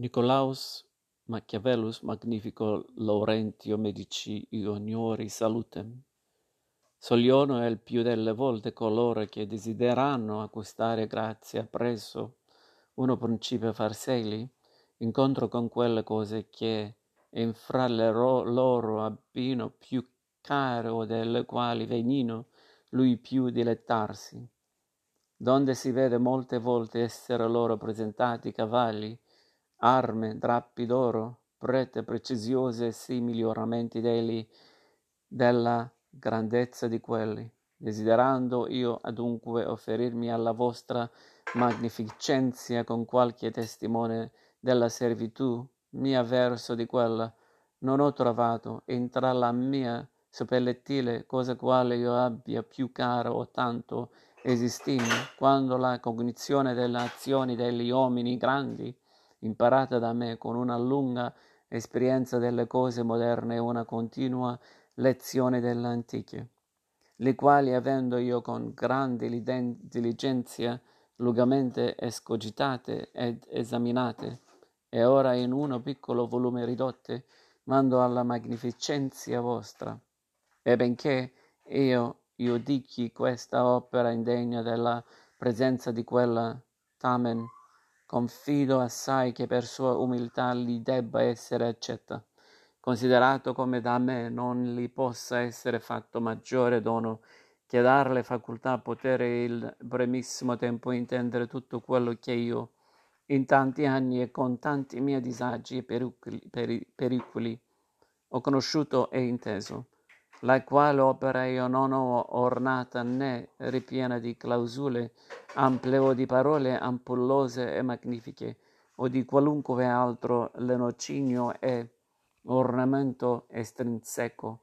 Nicolaus Machiavellus magnifico Laurentio Medici ioniori salutem. Sogliono il più delle volte coloro che desiderano acquistare grazia presso uno principe Farseli, incontro con quelle cose che in fra le ro- loro abbino più caro delle quali venino lui più dilettarsi, donde si vede molte volte essere loro presentati cavalli, arme, drappi d'oro, prete preziose e simili ornamenti degli, della grandezza di quelli. Desiderando io adunque offerirmi alla vostra magnificenza con qualche testimone della servitù mia verso di quella, non ho trovato in tra la mia suppellettile cosa quale io abbia più caro o tanto esistimi, quando la cognizione delle azioni degli uomini grandi imparata da me con una lunga esperienza delle cose moderne e una continua lezione delle antiche, le quali avendo io con grande diligenza lungamente escogitate ed esaminate, e ora in uno piccolo volume ridotte, mando alla magnificenza vostra. E benché io giudichi questa opera indegna della presenza di quella Tamen, Confido assai che per sua umiltà gli debba essere accetta, considerato come da me non gli possa essere fatto maggiore dono che darle facoltà a potere il brevissimo tempo intendere tutto quello che io in tanti anni e con tanti miei disagi e pericoli, pericoli ho conosciuto e inteso la quale opera io non ho ornata né ripiena di clausule ampie o di parole ampullose e magnifiche, o di qualunque altro lenocinio e ornamento estrinseco,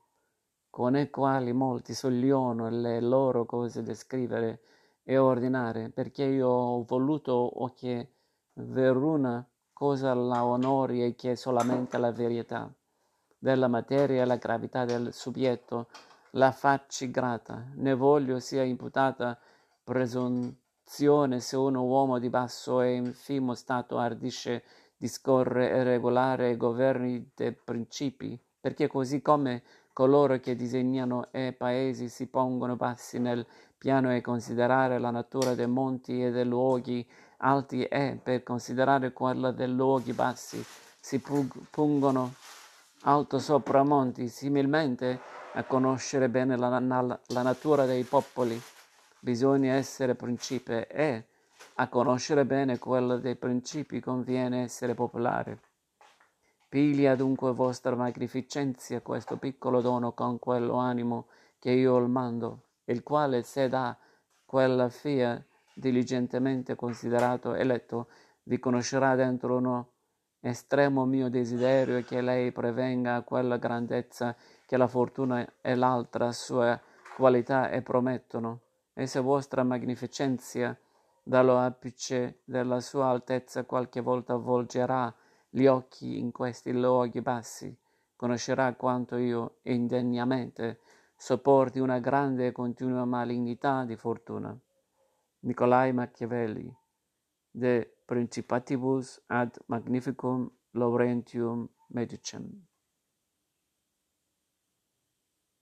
con i quali molti sogliono le loro cose descrivere e ordinare, perché io ho voluto o che veruna cosa la onori e che solamente la verità della materia e la gravità del soggetto la facci grata, ne voglio sia imputata presunzione se uno uomo di basso e infimo stato ardisce discorre e regolare i governi dei principi, perché così come coloro che disegnano i paesi si pongono bassi nel piano e considerare la natura dei monti e dei luoghi alti e per considerare quella dei luoghi bassi si pungono alto sopra monti, similmente a conoscere bene la, la, la natura dei popoli. Bisogna essere principe e a conoscere bene quella dei principi conviene essere popolare. Piglia dunque vostra magnificenza questo piccolo dono con quello animo che io il mando, il quale se da quella fia diligentemente considerato e letto, vi conoscerà dentro uno Estremo mio desiderio è che lei prevenga quella grandezza che la fortuna e l'altra sua qualità e promettono, e se vostra magnificenza dallo apice della sua altezza qualche volta volgerà gli occhi in questi luoghi bassi, conoscerà quanto io indegnamente sopporti una grande e continua malignità di fortuna. Nicolai Machiavelli de principatibus ad magnificum Laurentium Medicem.